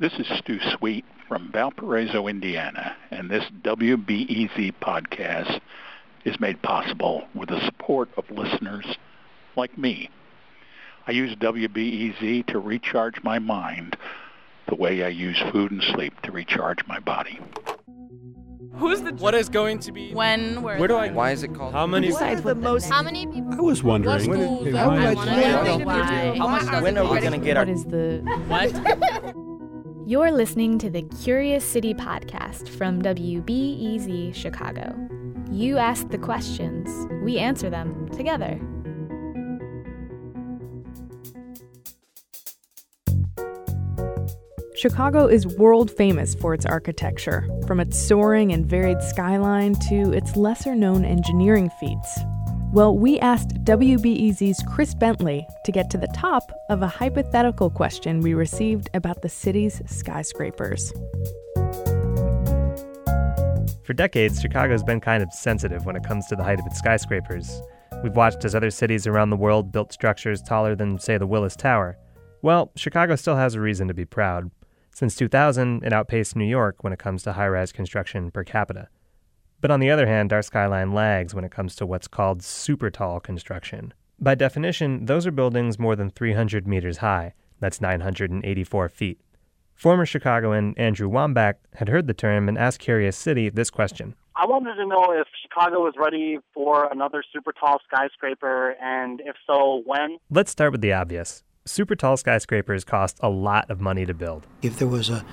This is Stu Sweet from Valparaiso, Indiana, and this WBEZ podcast is made possible with the support of listeners like me. I use WBEZ to recharge my mind the way I use food and sleep to recharge my body. Who's the What is going to be? When? Where? Where do I? Why is it called? How many? Decide the most. How many people? I was wondering. What when schools it- are- how I much- wanna when- know why. How much does When it are we cost? gonna get our? What is the. What? You're listening to the Curious City podcast from WBEZ Chicago. You ask the questions, we answer them together. Chicago is world famous for its architecture, from its soaring and varied skyline to its lesser known engineering feats. Well, we asked WBEZ's Chris Bentley to get to the top of a hypothetical question we received about the city's skyscrapers. For decades, Chicago's been kind of sensitive when it comes to the height of its skyscrapers. We've watched as other cities around the world built structures taller than, say, the Willis Tower. Well, Chicago still has a reason to be proud. Since 2000, it outpaced New York when it comes to high rise construction per capita. But on the other hand, our skyline lags when it comes to what's called super tall construction. By definition, those are buildings more than 300 meters high. That's 984 feet. Former Chicagoan Andrew Wambach had heard the term and asked Curious City this question. I wanted to know if Chicago was ready for another super tall skyscraper, and if so, when? Let's start with the obvious. Super tall skyscrapers cost a lot of money to build. If there was a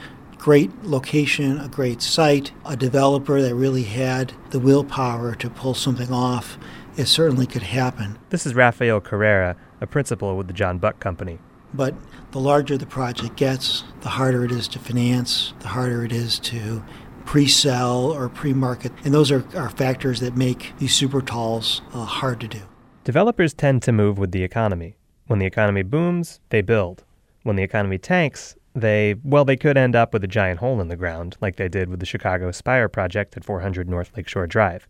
great location, a great site, a developer that really had the willpower to pull something off, it certainly could happen. This is Rafael Carrera, a principal with the John Buck Company. But the larger the project gets, the harder it is to finance, the harder it is to pre-sell or pre-market. And those are, are factors that make these super talls uh, hard to do. Developers tend to move with the economy. When the economy booms, they build. When the economy tanks, they, well, they could end up with a giant hole in the ground, like they did with the Chicago Spire project at 400 North Lakeshore Drive.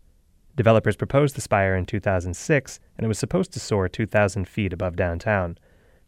Developers proposed the Spire in 2006, and it was supposed to soar 2,000 feet above downtown.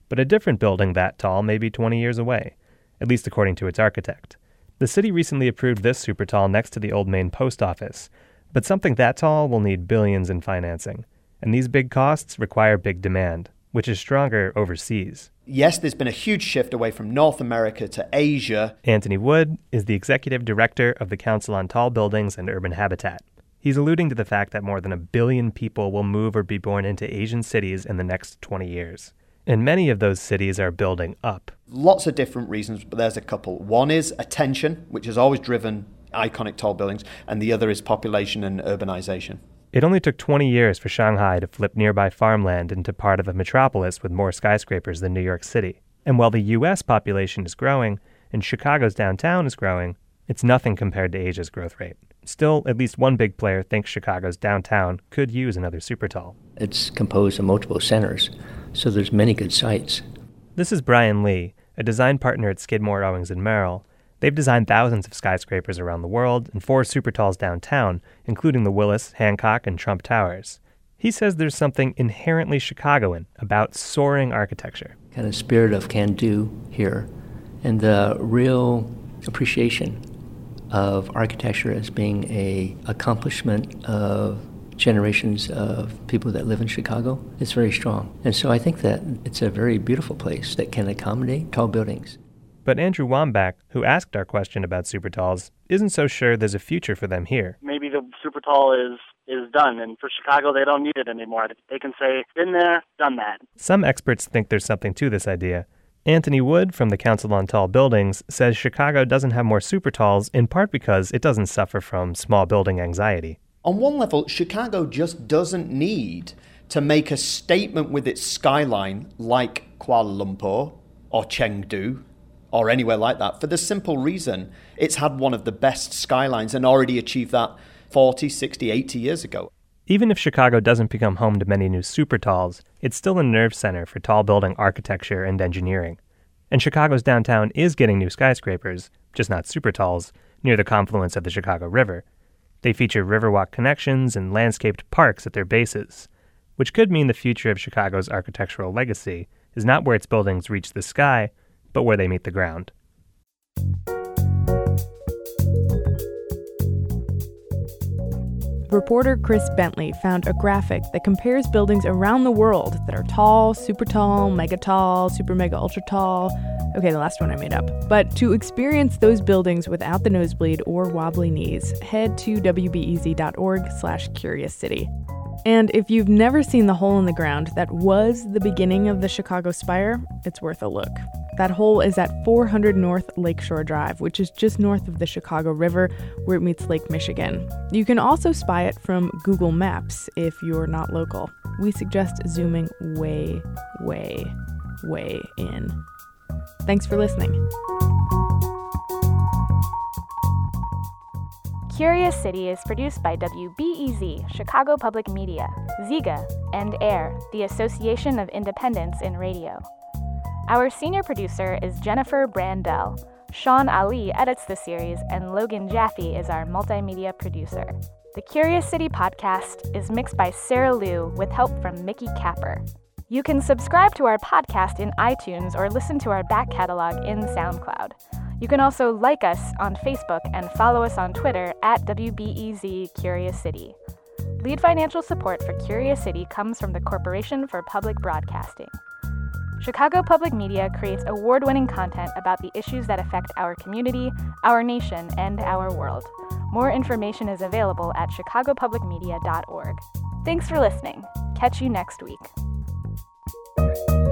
But a different building that tall may be 20 years away, at least according to its architect. The city recently approved this super tall next to the Old Main Post Office, but something that tall will need billions in financing, and these big costs require big demand, which is stronger overseas. Yes, there's been a huge shift away from North America to Asia. Anthony Wood is the executive director of the Council on Tall Buildings and Urban Habitat. He's alluding to the fact that more than a billion people will move or be born into Asian cities in the next 20 years. And many of those cities are building up. Lots of different reasons, but there's a couple. One is attention, which has always driven iconic tall buildings, and the other is population and urbanization. It only took 20 years for Shanghai to flip nearby farmland into part of a metropolis with more skyscrapers than New York City. And while the U.S. population is growing and Chicago's downtown is growing, it's nothing compared to Asia's growth rate. Still, at least one big player thinks Chicago's downtown could use another super tall. It's composed of multiple centers, so there's many good sites. This is Brian Lee, a design partner at Skidmore, Owings and Merrill. They've designed thousands of skyscrapers around the world and four super talls downtown, including the Willis, Hancock, and Trump Towers. He says there's something inherently Chicagoan about soaring architecture. Kind of spirit of can do here, and the real appreciation of architecture as being a accomplishment of generations of people that live in Chicago is very strong. And so I think that it's a very beautiful place that can accommodate tall buildings. But Andrew Wambach, who asked our question about super talls, isn't so sure there's a future for them here. Maybe the super tall is is done, and for Chicago, they don't need it anymore. They can say, "Been there, done that." Some experts think there's something to this idea. Anthony Wood from the Council on Tall Buildings says Chicago doesn't have more super talls in part because it doesn't suffer from small building anxiety. On one level, Chicago just doesn't need to make a statement with its skyline like Kuala Lumpur or Chengdu or anywhere like that for the simple reason it's had one of the best skylines and already achieved that 40, 60, 80 years ago. Even if Chicago doesn't become home to many new super talls, it's still a nerve center for tall building architecture and engineering. And Chicago's downtown is getting new skyscrapers, just not super talls, near the confluence of the Chicago River. They feature Riverwalk connections and landscaped parks at their bases, which could mean the future of Chicago's architectural legacy is not where its buildings reach the sky, but where they meet the ground. Reporter Chris Bentley found a graphic that compares buildings around the world that are tall, super tall, mega tall, super mega ultra tall. Okay, the last one I made up. But to experience those buildings without the nosebleed or wobbly knees, head to wbez.org slash curious city. And if you've never seen the hole in the ground that was the beginning of the Chicago Spire, it's worth a look. That hole is at 400 North Lakeshore Drive, which is just north of the Chicago River where it meets Lake Michigan. You can also spy it from Google Maps if you're not local. We suggest zooming way, way, way in. Thanks for listening. Curious City is produced by WBEZ, Chicago Public Media, Zeega, and AIR, the Association of Independents in Radio. Our senior producer is Jennifer Brandel. Shawn Allee edits the series, and Logan Jaffe is our multimedia producer. The Curious City podcast is mixed by Sarah Liu with help from Mickey Capper. You can subscribe to our podcast in iTunes or listen to our back catalog in SoundCloud. You can also like us on Facebook and follow us on Twitter at WBEZ Curious City. Lead financial support for Curious City comes from the Corporation for Public Broadcasting. Chicago Public Media creates award winning content about the issues that affect our community, our nation, and our world. More information is available at chicagopublicmedia.org. Thanks for listening. Catch you next week.